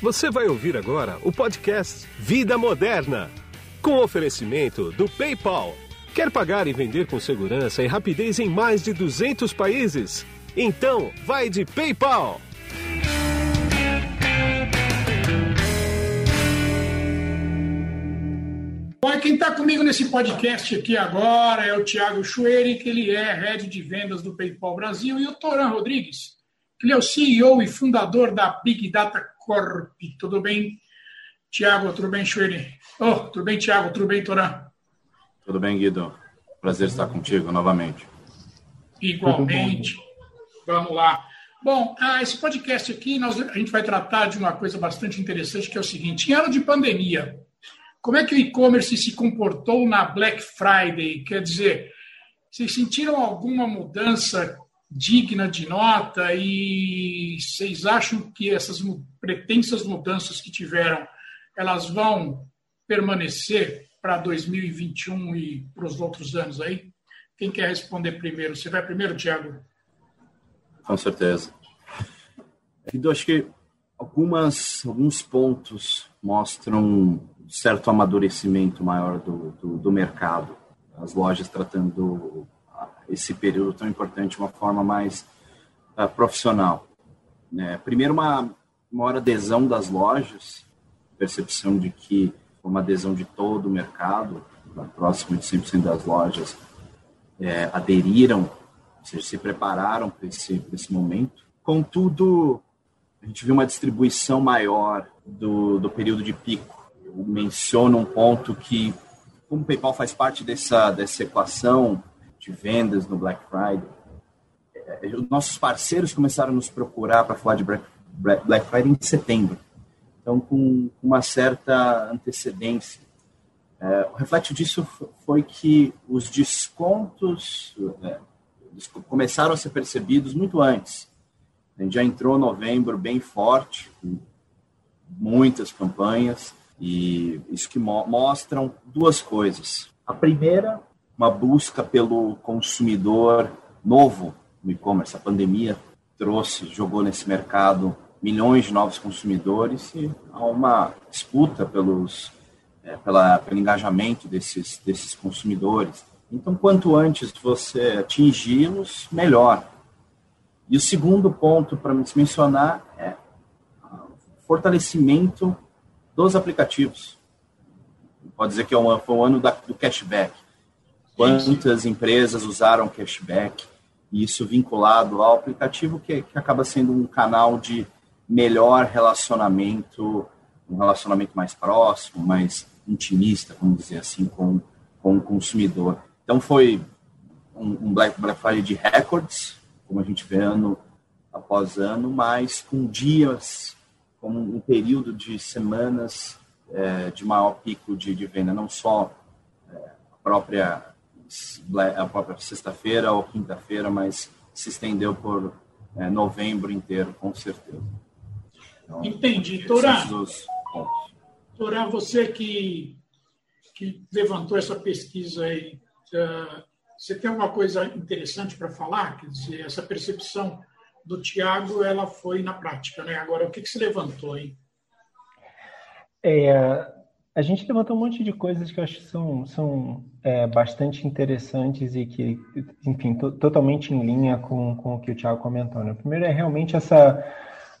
Você vai ouvir agora o podcast Vida Moderna, com oferecimento do PayPal. Quer pagar e vender com segurança e rapidez em mais de 200 países? Então, vai de PayPal. Bom, quem está comigo nesse podcast aqui agora é o Thiago Chueri, que ele é head de vendas do PayPal Brasil, e o Toran Rodrigues, ele é o CEO e fundador da Big Data Corp. Tudo bem, Tiago? Tudo bem, Chueri? Oh, tudo bem, Tiago? Tudo bem, Toran? Tudo bem, Guido. Prazer estar contigo novamente. Igualmente. Vamos lá. Bom, ah, esse podcast aqui, nós, a gente vai tratar de uma coisa bastante interessante, que é o seguinte. Em ano de pandemia, como é que o e-commerce se comportou na Black Friday? Quer dizer, vocês sentiram alguma mudança digna de nota e vocês acham que essas pretensas mudanças que tiveram, elas vão permanecer para 2021 e para os outros anos aí? Quem quer responder primeiro? Você vai primeiro, Tiago? Com certeza. Eu acho que algumas, alguns pontos mostram certo amadurecimento maior do, do, do mercado. As lojas tratando esse período tão importante de uma forma mais uh, profissional. Né? Primeiro, uma maior adesão das lojas, percepção de que uma adesão de todo o mercado, próximo de 100% das lojas, é, aderiram, ou seja, se prepararam para esse, esse momento. Contudo, a gente viu uma distribuição maior do, do período de pico. Eu menciono um ponto que, como o PayPal faz parte dessa, dessa equação, de vendas no Black Friday. É, os nossos parceiros começaram a nos procurar para falar de Black Friday em setembro. Então, com uma certa antecedência. É, o reflexo disso foi que os descontos é, começaram a ser percebidos muito antes. A gente já entrou novembro bem forte, com muitas campanhas, e isso que mo mostram duas coisas. A primeira uma busca pelo consumidor novo no e-commerce. A pandemia trouxe, jogou nesse mercado milhões de novos consumidores e há uma disputa pelos, é, pela, pelo engajamento desses, desses consumidores. Então, quanto antes você atingi-los, melhor. E o segundo ponto para mencionar é o fortalecimento dos aplicativos. Pode dizer que é um, foi um ano da, do cashback quantas empresas usaram cashback, e isso vinculado ao aplicativo, que, que acaba sendo um canal de melhor relacionamento, um relacionamento mais próximo, mais intimista, vamos dizer assim, com, com o consumidor. Então foi um, um Black, Black Friday de recordes, como a gente vê ano após ano, mas com dias, com um período de semanas é, de maior pico de, de venda, não só é, a própria a própria sexta-feira ou quinta-feira, mas se estendeu por é, novembro inteiro, com certeza. Então, Entendi. Torá, Torá, você que, que levantou essa pesquisa aí, uh, você tem alguma coisa interessante para falar? Quer dizer, essa percepção do Tiago, ela foi na prática, né? Agora, o que, que se levantou aí? É, a gente levantou um monte de coisas que eu acho que são, são é, bastante interessantes e que, enfim, totalmente em linha com, com o que o Thiago comentou. Né? Primeiro é realmente essa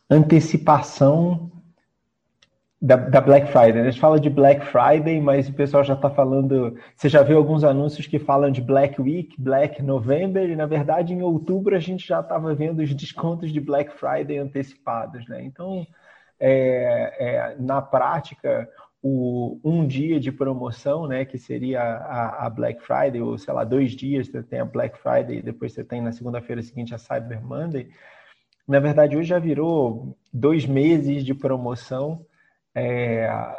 antecipação da, da, Black Friday. A gente fala de Black Friday, mas o pessoal já está falando. Você já viu alguns anúncios que falam de Black Week, Black November, e na verdade em outubro a gente já estava vendo os descontos de Black Friday antecipados. Né? Então, é, é, na prática, o um dia de promoção, né, que seria a, a, Black Friday, ou sei lá, dois dias, você tem a Black Friday e depois você tem na segunda-feira seguinte a Cyber Monday. Na verdade, hoje já virou dois meses de promoção. É, a,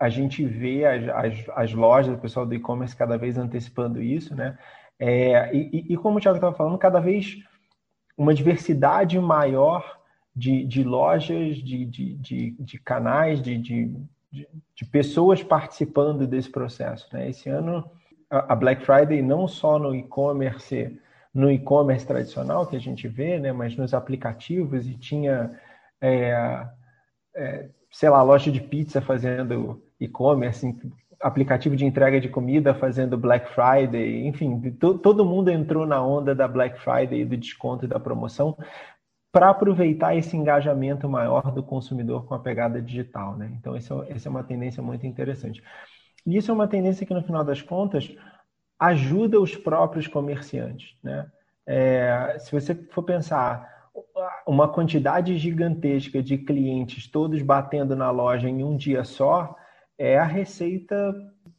a, gente vê as, as, as, lojas, o pessoal do e-commerce cada vez antecipando isso, né? É, e, e, como o Thiago estava falando, cada vez uma diversidade maior de, de lojas, de, de, de, canais, de, de, de, pessoas participando desse processo. Né? Esse ano, a Black Friday, não só no e-commerce, no e-commerce tradicional que a gente vê, né, mas nos aplicativos, e tinha é, é, sei lá, loja de pizza fazendo e-commerce, aplicativo de entrega de comida fazendo Black Friday, enfim, to, todo mundo entrou na onda da Black Friday, do desconto e da promoção para aproveitar esse engajamento maior do consumidor com a pegada digital, né? Então, essa é, é uma tendência muito interessante. E isso é uma tendência que, no final das contas, ajuda os próprios comerciantes, né? É, se você for pensar uma quantidade gigantesca de clientes todos batendo na loja em um dia só, é a receita,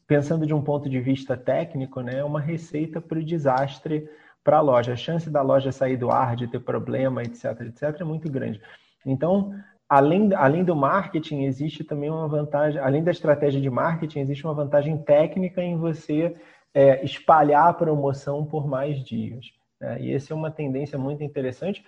pensando de um ponto de vista técnico, né, uma receita para o desastre para a loja. A chance da loja sair do ar, de ter problema, etc, etc, é muito grande. Então, além, além do marketing, existe também uma vantagem, além da estratégia de marketing, existe uma vantagem técnica em você é, espalhar a promoção por mais dias. Né? E essa é uma tendência muito interessante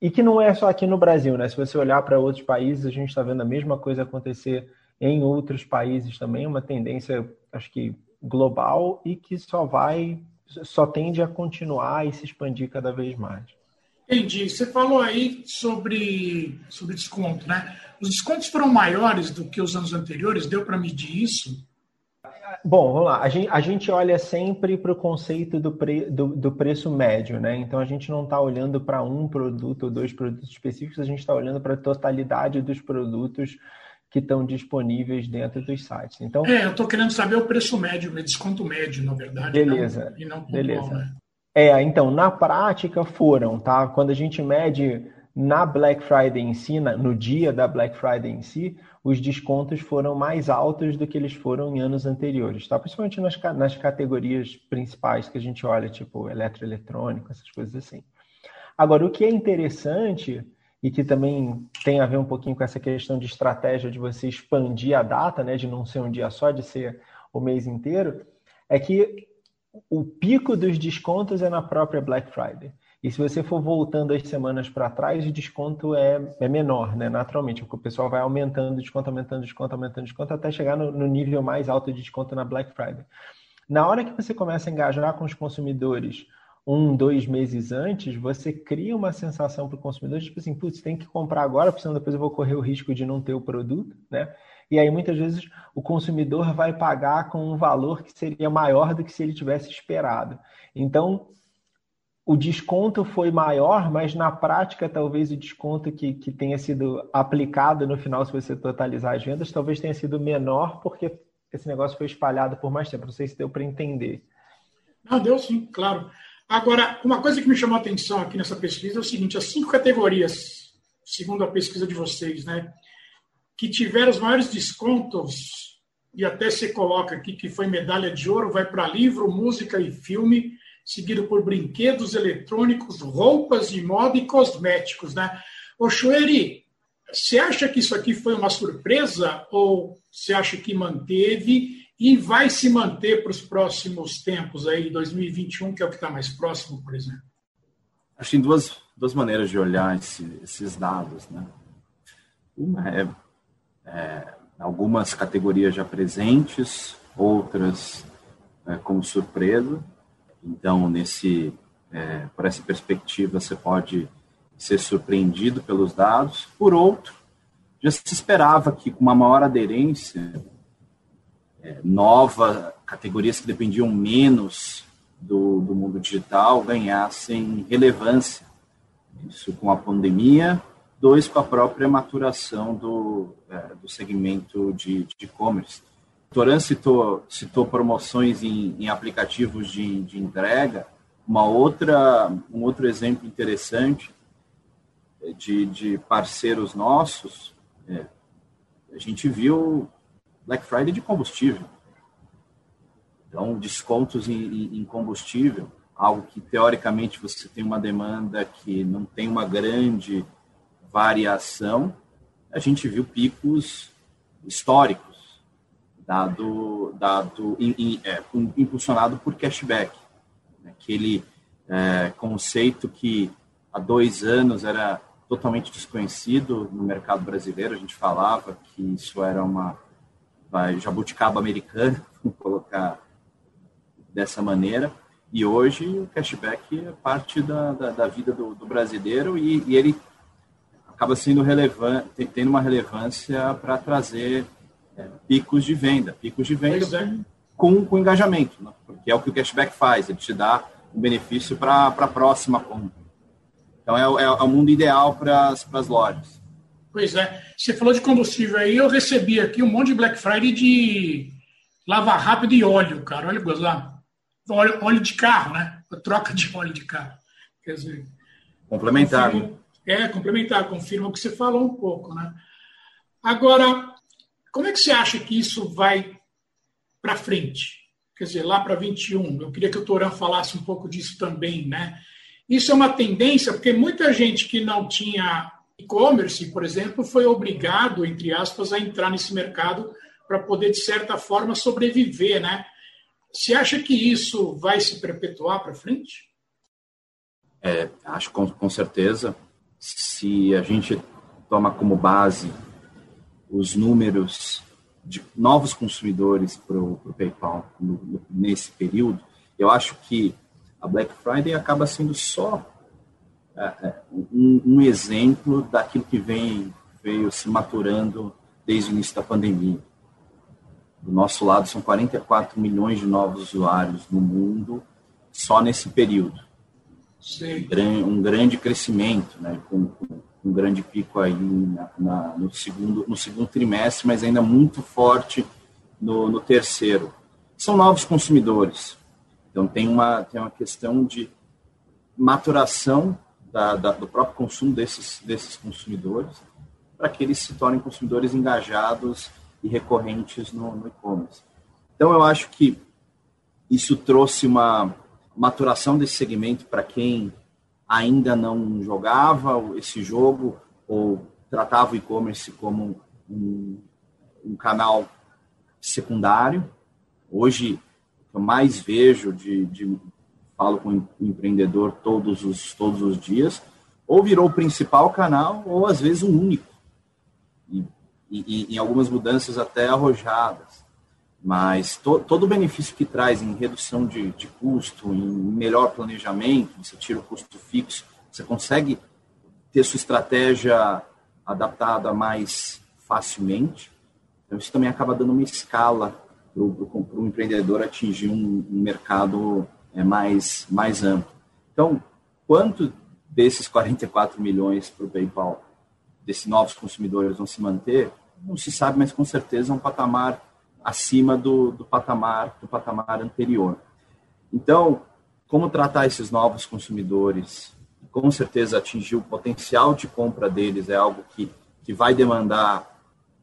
e que não é só aqui no Brasil, né? Se você olhar para outros países, a gente está vendo a mesma coisa acontecer em outros países também, uma tendência, acho que global e que só vai, só tende a continuar e se expandir cada vez mais. Entendi. Você falou aí sobre, sobre desconto, né? Os descontos foram maiores do que os anos anteriores, deu para medir isso? Bom, vamos lá. A gente, a gente olha sempre para o conceito do, pre, do, do, preço médio, né? Então a gente não está olhando para um produto ou dois produtos específicos, a gente está olhando para a totalidade dos produtos que estão disponíveis dentro dos sites. Então, é, eu estou querendo saber o preço médio, o desconto médio, na verdade. Beleza. Não, e não pontual, beleza. Né? É, então, na prática foram, tá? Quando a gente mede na Black Friday em si, no dia da Black Friday em si, os descontos foram mais altos do que eles foram em anos anteriores, tá? principalmente nas, nas categorias principais que a gente olha, tipo eletroeletrônico, essas coisas assim. Agora, o que é interessante e que também tem a ver um pouquinho com essa questão de estratégia de você expandir a data, né, de não ser um dia só, de ser o mês inteiro, é que o pico dos descontos é na própria Black Friday. E se você for voltando as semanas para trás, o desconto é, é menor, né? Naturalmente, porque o pessoal vai aumentando desconto, aumentando desconto, aumentando desconto, até chegar no, no nível mais alto de desconto na Black Friday. Na hora que você começa a engajar com os consumidores um, dois meses antes, você cria uma sensação para o consumidor, tipo assim, putz, tem que comprar agora, porque senão depois eu vou correr o risco de não ter o produto, né? E aí muitas vezes o consumidor vai pagar com um valor que seria maior do que se ele tivesse esperado. Então, o desconto foi maior, mas na prática, talvez o desconto que, que tenha sido aplicado no final, se você totalizar as vendas, talvez tenha sido menor, porque esse negócio foi espalhado por mais tempo. Não sei se deu para entender. Não, deu sim, claro. Agora, uma coisa que me chamou a atenção aqui nessa pesquisa é o seguinte: as cinco categorias, segundo a pesquisa de vocês, né, que tiveram os maiores descontos, e até se coloca aqui que foi medalha de ouro, vai para livro, música e filme seguido por brinquedos eletrônicos, roupas de moda e cosméticos, né? Ô, você acha que isso aqui foi uma surpresa ou você acha que manteve e vai se manter para os próximos tempos aí, 2021, que é o que está mais próximo, por exemplo? Acho que tem duas, duas maneiras de olhar esse, esses dados, né? Uma é, é, algumas categorias já presentes, outras é, como surpresa. Então, nesse, é, por essa perspectiva, você pode ser surpreendido pelos dados. Por outro, já se esperava que com uma maior aderência, é, nova categorias que dependiam menos do, do mundo digital ganhassem relevância. Isso com a pandemia, dois com a própria maturação do, é, do segmento de e-commerce. Toran citou, citou promoções em, em aplicativos de, de, entrega. Uma outra, um outro exemplo interessante de, de parceiros nossos, é, a gente viu Black Friday de combustível. Então, descontos em, em combustível, algo que teoricamente você tem uma demanda que não tem uma grande variação, a gente viu picos históricos dado, dado in, in, é, impulsionado por cashback, aquele é, conceito que há dois anos era totalmente desconhecido no mercado brasileiro. A gente falava que isso era uma vai, jabuticaba americana, vamos colocar dessa maneira. E hoje o cashback é parte da, da, da vida do, do brasileiro e, e, ele, acaba sendo relevante, tendo uma relevância para trazer é, picos de venda, picos de venda é. com, com engajamento, né? porque é o que o cashback faz, ele te dá um benefício para a próxima compra. Então, é, é, é o mundo ideal para as lojas. Pois é. Você falou de combustível aí, eu recebi aqui um monte de Black Friday de lava rápido e óleo, cara. Olha gozar. Óleo, óleo de carro, né? Troca de óleo de carro. Quer dizer. Complementar. Confirma, é, complementar, confirma o que você falou um pouco, né? Agora, como é que você acha que isso vai para frente? Quer dizer, lá para 21. Eu queria que o Toran falasse um pouco disso também, né? Isso é uma tendência, porque muita gente que não tinha e-commerce, por exemplo, foi obrigado, entre aspas, a entrar nesse mercado para poder, de certa forma, sobreviver, né? Você acha que isso vai se perpetuar para frente? É, acho com, com certeza. Se a gente toma como base os números de novos consumidores para o PayPal no, nesse período, eu acho que a Black Friday acaba sendo só um, um, exemplo daquilo que vem veio se maturando desde o início da pandemia. Do nosso lado, são 44 milhões de novos usuários no mundo só nesse período. Sim. Um grande crescimento, né, com, com um grande pico aí na, na, no, segundo, no segundo trimestre, mas ainda muito forte no, no terceiro. São novos consumidores, então, tem uma, tem uma questão de maturação da, da, do próprio consumo desses, desses consumidores para que eles se tornem consumidores engajados e recorrentes no, no e-commerce. Então, eu acho que isso trouxe uma maturação desse segmento para quem ainda não jogava esse jogo ou tratava o e-commerce como um, um canal secundário. Hoje, eu mais vejo de, de falo com o empreendedor todos os, todos os dias, ou virou o principal canal, ou às vezes o único. E, e, em algumas mudanças até arrojadas. Mas to, todo o benefício que traz em redução de, de custo, em melhor planejamento, você tira o custo fixo, você consegue ter sua estratégia adaptada mais facilmente. Então, isso também acaba dando uma escala para o empreendedor atingir um, um mercado é, mais, mais amplo. Então, quanto desses 44 milhões para o PayPal, desses novos consumidores vão se manter, não se sabe, mas com certeza é um patamar acima do, do patamar do patamar anterior. Então, como tratar esses novos consumidores? Com certeza atingir o potencial de compra deles é algo que, que vai demandar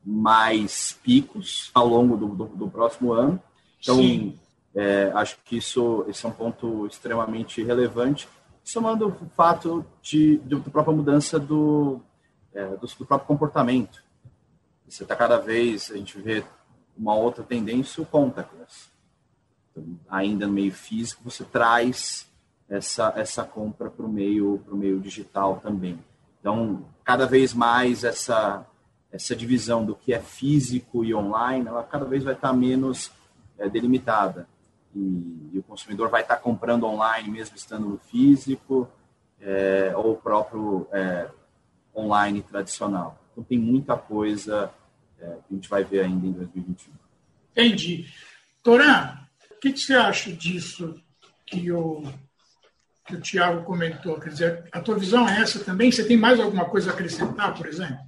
mais picos ao longo do, do, do próximo ano. Então, é, acho que isso é um ponto extremamente relevante, somando o fato de, de, de própria mudança do, é, do, do, próprio comportamento. Você está cada vez, a gente vê uma outra tendência, o contactless. Então, ainda no meio físico, você traz essa, essa compra para o meio, meio digital também. Então, cada vez mais essa, essa divisão do que é físico e online, ela cada vez vai estar menos é, delimitada. E, e, o consumidor vai estar comprando online mesmo estando no físico, é, ou o próprio é, online tradicional. Então tem muita coisa é, que a gente vai ver ainda em 2021. Entendi. Toran, o que, que você acha disso que o, que o Tiago comentou? Quer dizer, a tua visão é essa também? Você tem mais alguma coisa a acrescentar, por exemplo?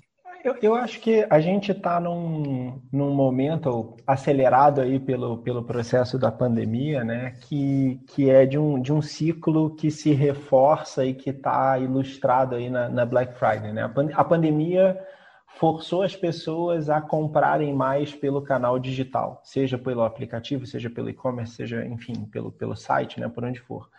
Eu, eu acho que a gente está num, num momento acelerado aí pelo, pelo processo da pandemia, né? Que, que é de um, de um ciclo que se reforça e que está ilustrado aí na, na, Black Friday, né? A, pandemia forçou as pessoas a comprarem mais pelo canal digital, seja pelo aplicativo, seja pelo e-commerce, seja, enfim, pelo, pelo site, né? Por onde for.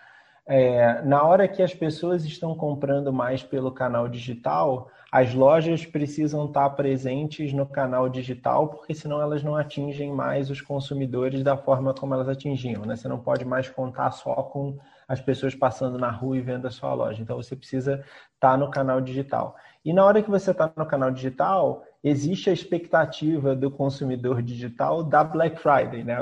É, na hora que as pessoas estão comprando mais pelo canal digital, as lojas precisam estar presentes no canal digital, porque senão elas não atingem mais os consumidores da forma como elas atingiam. Né? Você não pode mais contar só com as pessoas passando na rua e vendo a sua loja. Então você precisa estar no canal digital. E na hora que você está no canal digital, existe a expectativa do consumidor digital da Black Friday. Né?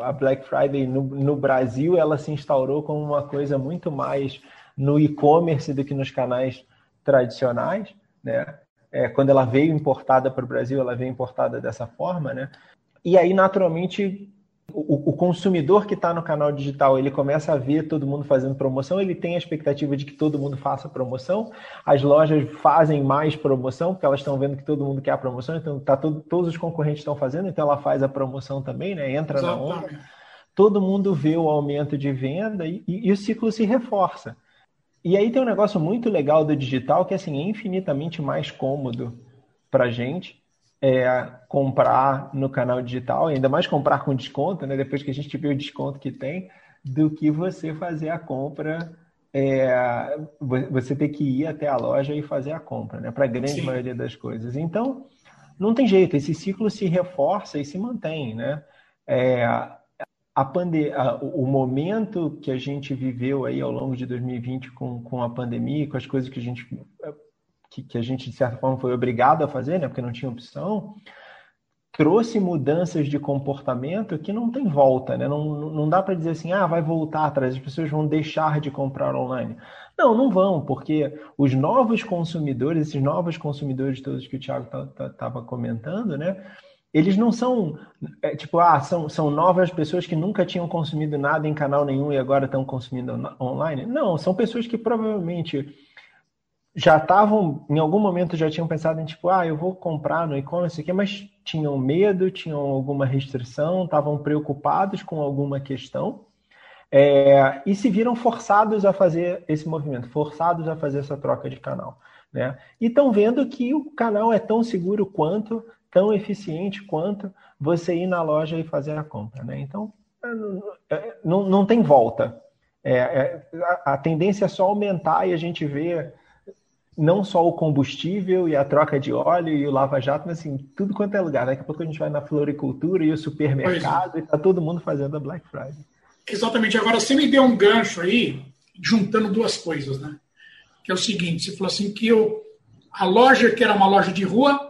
A Black Friday no, no Brasil ela se instaurou como uma coisa muito mais no e-commerce do que nos canais tradicionais. Né? é, quando ela veio importada para o Brasil, ela veio importada dessa forma, né? E aí, naturalmente, o, o consumidor que está no canal digital, ele começa a ver todo mundo fazendo promoção, ele tem a expectativa de que todo mundo faça promoção, as lojas fazem mais promoção, porque elas estão vendo que todo mundo quer a promoção, então tá todo, todos os concorrentes estão fazendo, então ela faz a promoção também, né? Entra Exatamente. na onda. Todo mundo vê o aumento de venda e, e, e o ciclo se reforça. E aí tem um negócio muito legal do digital que assim, é infinitamente mais cômodo para a gente é, comprar no canal digital, ainda mais comprar com desconto, né? Depois que a gente vê o desconto que tem, do que você fazer a compra, é, você ter que ir até a loja e fazer a compra, né? Para a grande Sim. maioria das coisas. Então, não tem jeito, esse ciclo se reforça e se mantém, né? É, a pande a, o momento que a gente viveu aí ao longo de 2020 com, com a pandemia, com as coisas que a gente que, que, a gente de certa forma foi obrigado a fazer, né, porque não tinha opção, trouxe mudanças de comportamento que não tem volta, né? Não, não dá para dizer assim, ah, vai voltar atrás, as pessoas vão deixar de comprar online. Não, não vão, porque os novos consumidores, esses novos consumidores todos que o Thiago estava comentando, né? Eles não são, é, tipo, ah, são, são novas pessoas que nunca tinham consumido nada em canal nenhum e agora estão consumindo online. Não, são pessoas que provavelmente já estavam, em algum momento já tinham pensado em, tipo, ah, eu vou comprar no e-commerce aqui, mas tinham medo, tinham alguma restrição, estavam preocupados com alguma questão. É, e se viram forçados a fazer esse movimento, forçados a fazer essa troca de canal. Né? E estão vendo que o canal é tão seguro quanto, tão eficiente quanto você ir na loja e fazer a compra. Né? Então, é, é, não, não tem volta. É, é, a, a, tendência é só aumentar e a gente vê não só o combustível e a troca de óleo e o lava-jato, mas assim, tudo quanto é lugar. Daqui a pouco a gente vai na floricultura e o supermercado é. e tá todo mundo fazendo a Black Friday. Exatamente. Agora, você me deu um gancho aí, juntando duas coisas, né? Que é o seguinte, você falou assim que eu, a loja, que era uma loja de rua,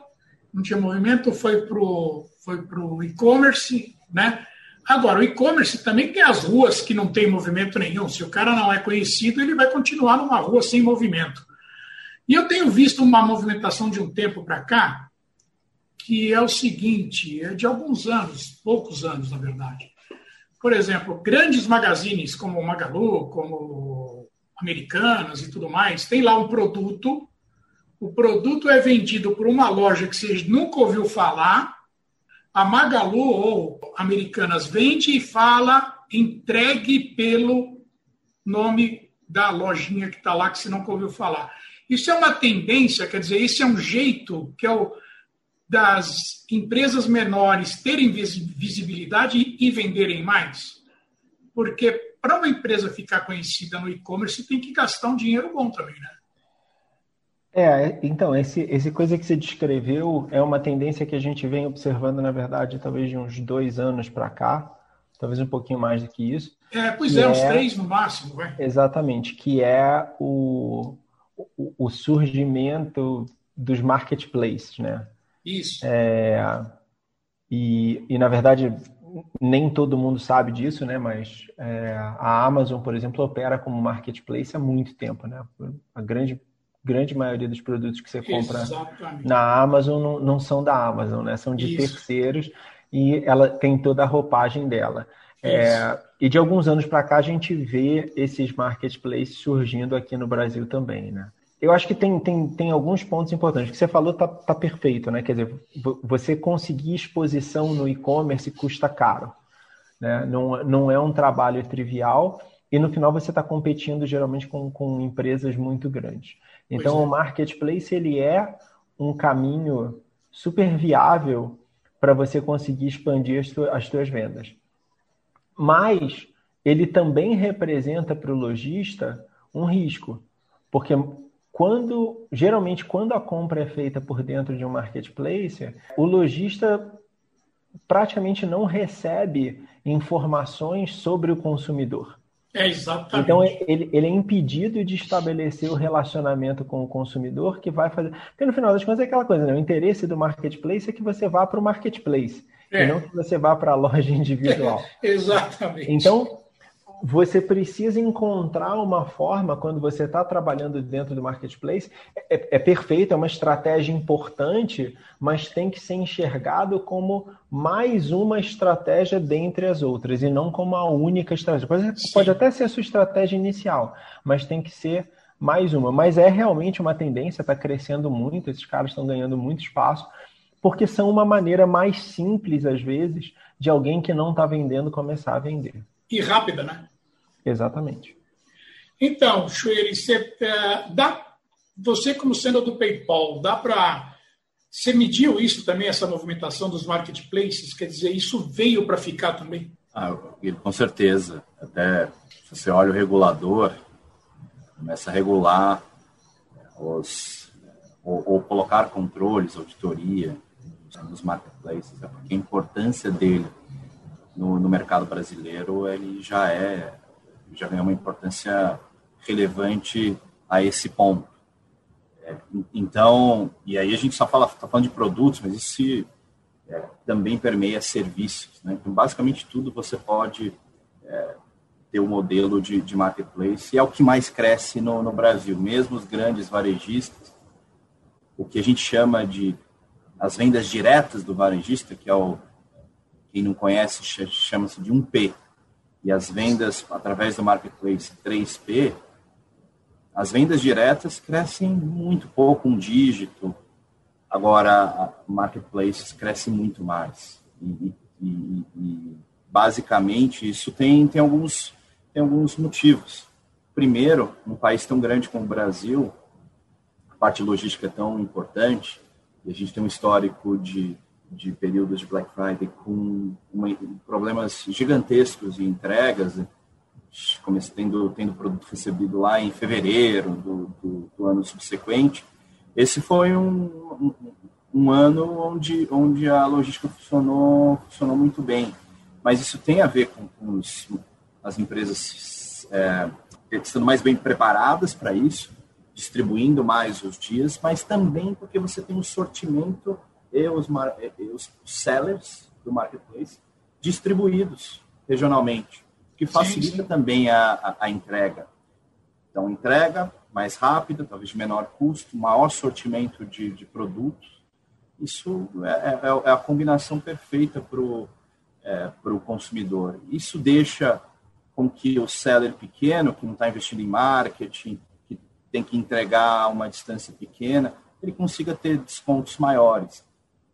não tinha movimento, foi para o foi pro e-commerce, né? Agora, o e-commerce também tem as ruas que não tem movimento nenhum. Se o cara não é conhecido, ele vai continuar numa rua sem movimento. E eu tenho visto uma movimentação de um tempo para cá, que é o seguinte, é de alguns anos, poucos anos, na verdade. Por exemplo, grandes magazines como o Magalu, como Americanas e tudo mais, tem lá um produto o produto é vendido por uma loja que você nunca ouviu falar, a Magalu ou Americanas vende e fala entregue pelo nome da lojinha que está lá que você nunca ouviu falar. Isso é uma tendência, quer dizer, esse é um jeito que é o das empresas menores terem visibilidade e venderem mais. Porque para uma empresa ficar conhecida no e-commerce, tem que gastar um dinheiro bom também, né? É, então, esse, esse coisa que você descreveu é uma tendência que a gente vem observando, na verdade, talvez de uns dois anos para cá, talvez um pouquinho mais do que isso. É, pois é, é, uns três no máximo, vai. Exatamente, que é o, o, o surgimento dos marketplaces, né? Isso. É, e, e, na verdade, nem todo mundo sabe disso, né? Mas é, a Amazon, por exemplo, opera como marketplace há muito tempo, né? A grande grande maioria dos produtos que você compra Exatamente. na Amazon não, não, são da Amazon, né? São de Isso. terceiros e ela tem toda a roupagem dela. É, e de alguns anos para cá a gente vê esses marketplaces surgindo aqui no Brasil também, né? Eu acho que tem, tem, tem alguns pontos importantes. O que você falou tá, tá perfeito, né? Quer dizer, você conseguir exposição no e-commerce custa caro. Né? Não, não é um trabalho trivial e no final você está competindo geralmente com, com empresas muito grandes. Então, é. o marketplace ele é um caminho super viável para você conseguir expandir as, tu, as suas vendas. Mas ele também representa para o lojista um risco, porque quando geralmente quando a compra é feita por dentro de um marketplace, o lojista praticamente não recebe informações sobre o consumidor. É, exatamente. Então, ele, ele é impedido de estabelecer o relacionamento com o consumidor que vai fazer. Porque no final das contas é aquela coisa, né? O interesse do marketplace é que você vá para o marketplace, é. e não que você vá para a loja individual. É, exatamente. Então, você precisa encontrar uma forma, quando você está trabalhando dentro do marketplace, é, é, perfeito, é uma estratégia importante, mas tem que ser enxergado como mais uma estratégia dentre as outras, e não como a única estratégia. Pode, pode até ser a sua estratégia inicial, mas tem que ser mais uma. Mas é realmente uma tendência, está crescendo muito, esses caras estão ganhando muito espaço, porque são uma maneira mais simples, às vezes, de alguém que não está vendendo começar a vender. E rápida, né? Exatamente. Então, Chueri, você, é, dá, você como sendo do PayPal, dá para. Você mediu isso também, essa movimentação dos marketplaces? Quer dizer, isso veio para ficar também? Ah, com certeza. Até se você olha o regulador, começa a regular os, ou, ou colocar controles, auditoria nos marketplaces, é porque a importância dele no, no mercado brasileiro ele já é já ganhou uma importância relevante a esse ponto. É, então, e aí a gente só fala, tá falando de produtos, mas isso se, é, também permeia serviços. Né? Então, basicamente tudo você pode é, ter um modelo de, de marketplace, e é o que mais cresce no, no Brasil. Mesmo os grandes varejistas, o que a gente chama de as vendas diretas do varejista, que é o, quem não conhece, chama-se de 1P, e as vendas através do marketplace 3P, as vendas diretas crescem muito pouco, um dígito. Agora, marketplaces cresce muito mais. E, e, e, basicamente, isso tem, tem, alguns, tem alguns motivos. Primeiro, num país tão grande como o Brasil, a parte logística é tão importante, e a gente tem um histórico de de períodos de Black Friday com uma, problemas gigantescos de entregas, comecei tendo, tendo produto recebido lá em fevereiro do, do, do ano subsequente. Esse foi um, um, um, ano onde, onde a logística funcionou, funcionou muito bem. Mas isso tem a ver com, com os, as empresas é, estando mais bem preparadas para isso, distribuindo mais os dias, mas também porque você tem um sortimento e os, os sellers do marketplace distribuídos regionalmente, que facilita sim, sim. também a, a, a, entrega. Então, entrega mais rápida, talvez de menor custo, maior sortimento de, de produtos. Isso é, é, é a combinação perfeita para o é, consumidor. Isso deixa com que o seller pequeno, que não está investindo em marketing, que tem que entregar a uma distância pequena, ele consiga ter descontos maiores.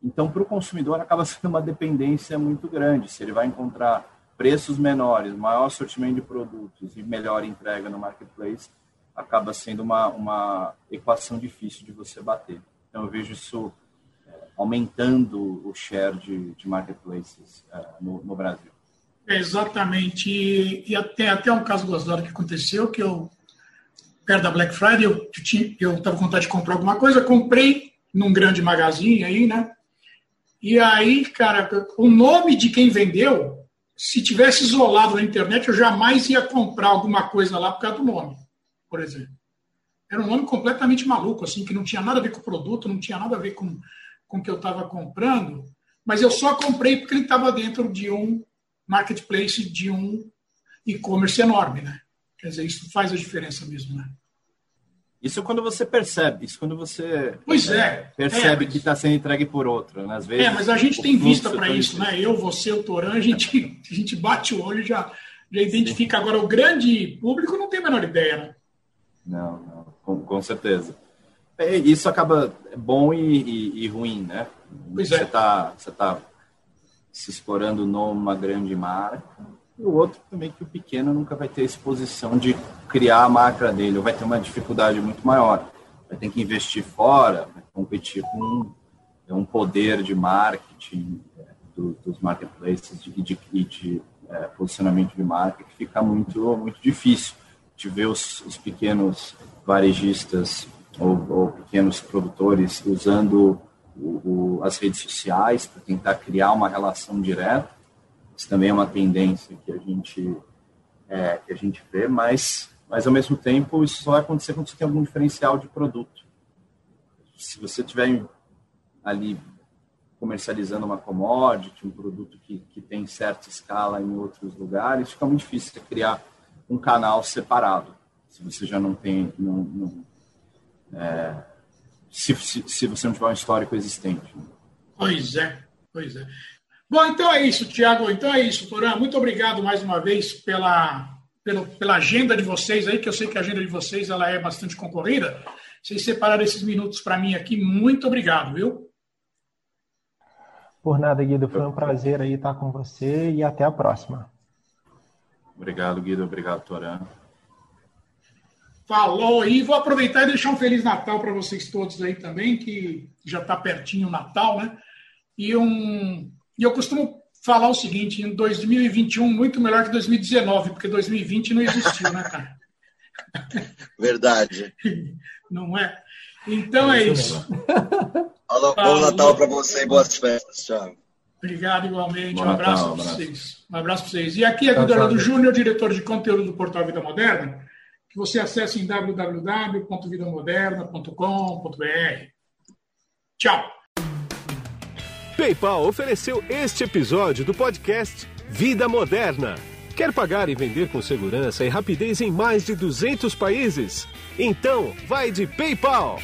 Então, para o consumidor, acaba sendo uma dependência muito grande. Se ele vai encontrar preços menores, maior sortimento de produtos e melhor entrega no marketplace, acaba sendo uma, uma equação difícil de você bater. Então, eu vejo isso é, aumentando o share de, de marketplaces é, no, no, Brasil. exatamente. E, e até, até um caso gozado que aconteceu, que eu, perto da Black Friday, eu estava com vontade de comprar alguma coisa, comprei num grande magazine aí, né? E aí, cara, o nome de quem vendeu, se tivesse isolado na internet, eu jamais ia comprar alguma coisa lá por causa do nome, por exemplo. Era um nome completamente maluco, assim, que não tinha nada a ver com o produto, não tinha nada a ver com, com o que eu estava comprando, mas eu só comprei porque ele estava dentro de um marketplace, de um e-commerce enorme, né? Quer dizer, isso faz a diferença mesmo, né? Isso quando você percebe, isso quando você pois é, percebe é, que está sendo entregue por outro. Né? Às vezes, é, mas a gente tem vista para isso, né? Eu, você, o Toran, a gente, a gente bate o olho e já, já identifica. Sim. Agora, o grande público não tem a menor ideia, né? Não, não, com, com certeza. É, isso acaba bom e, e, e ruim, né? Pois você é. está você tá se explorando numa grande marca, e o outro também que o pequeno nunca vai ter exposição de criar a marca dele, ou vai ter uma dificuldade muito maior. Vai ter que investir fora, vai competir com um poder de marketing é, do, dos marketplaces e de, de, de é, posicionamento de marca que fica muito, muito difícil. De ver os, os pequenos varejistas ou, ou, pequenos produtores usando o, o, as redes sociais para tentar criar uma relação direta isso também é uma tendência que a gente, é, que a gente vê, mas, mas ao mesmo tempo isso só vai acontecer quando você tem algum diferencial de produto. Se você tiver ali comercializando uma commodity, um produto que, que tem certa escala em outros lugares, fica muito difícil você criar um canal separado. Se você já não tem. Não, não, é, se, se, se, você não tiver um histórico existente. Pois é, pois é. Bom, então é isso, Tiago. Então é isso, Porã. Muito obrigado mais uma vez pela, pela, pela agenda de vocês aí, que eu sei que a agenda de vocês ela é bastante concorrida. Vocês separaram esses minutos para mim aqui. Muito obrigado, viu? Por nada, Guido. Foi um prazer aí estar com você e até a próxima. Obrigado, Guido. Obrigado, Torã. Falou e vou aproveitar e deixar um Feliz Natal para vocês todos aí também, que já está pertinho o Natal, né? E, um, e eu costumo falar o seguinte, em 2021 muito melhor que 2019, porque 2020 não existiu, né, cara? Verdade. Não é? Então é, isso. Alô, bom Natal para você e boas festas. Tchau. Obrigado igualmente. Bom um abraço para vocês. Um abraço para vocês. E aqui é Guido Orlando Júnior, diretor de conteúdo do Portal Vida Moderna, que você acessa em www.vidamoderna.com.br. Tchau. PayPal ofereceu este episódio do podcast Vida Moderna. Quer pagar e vender com segurança e rapidez em mais de 200 países? Então, vai de PayPal!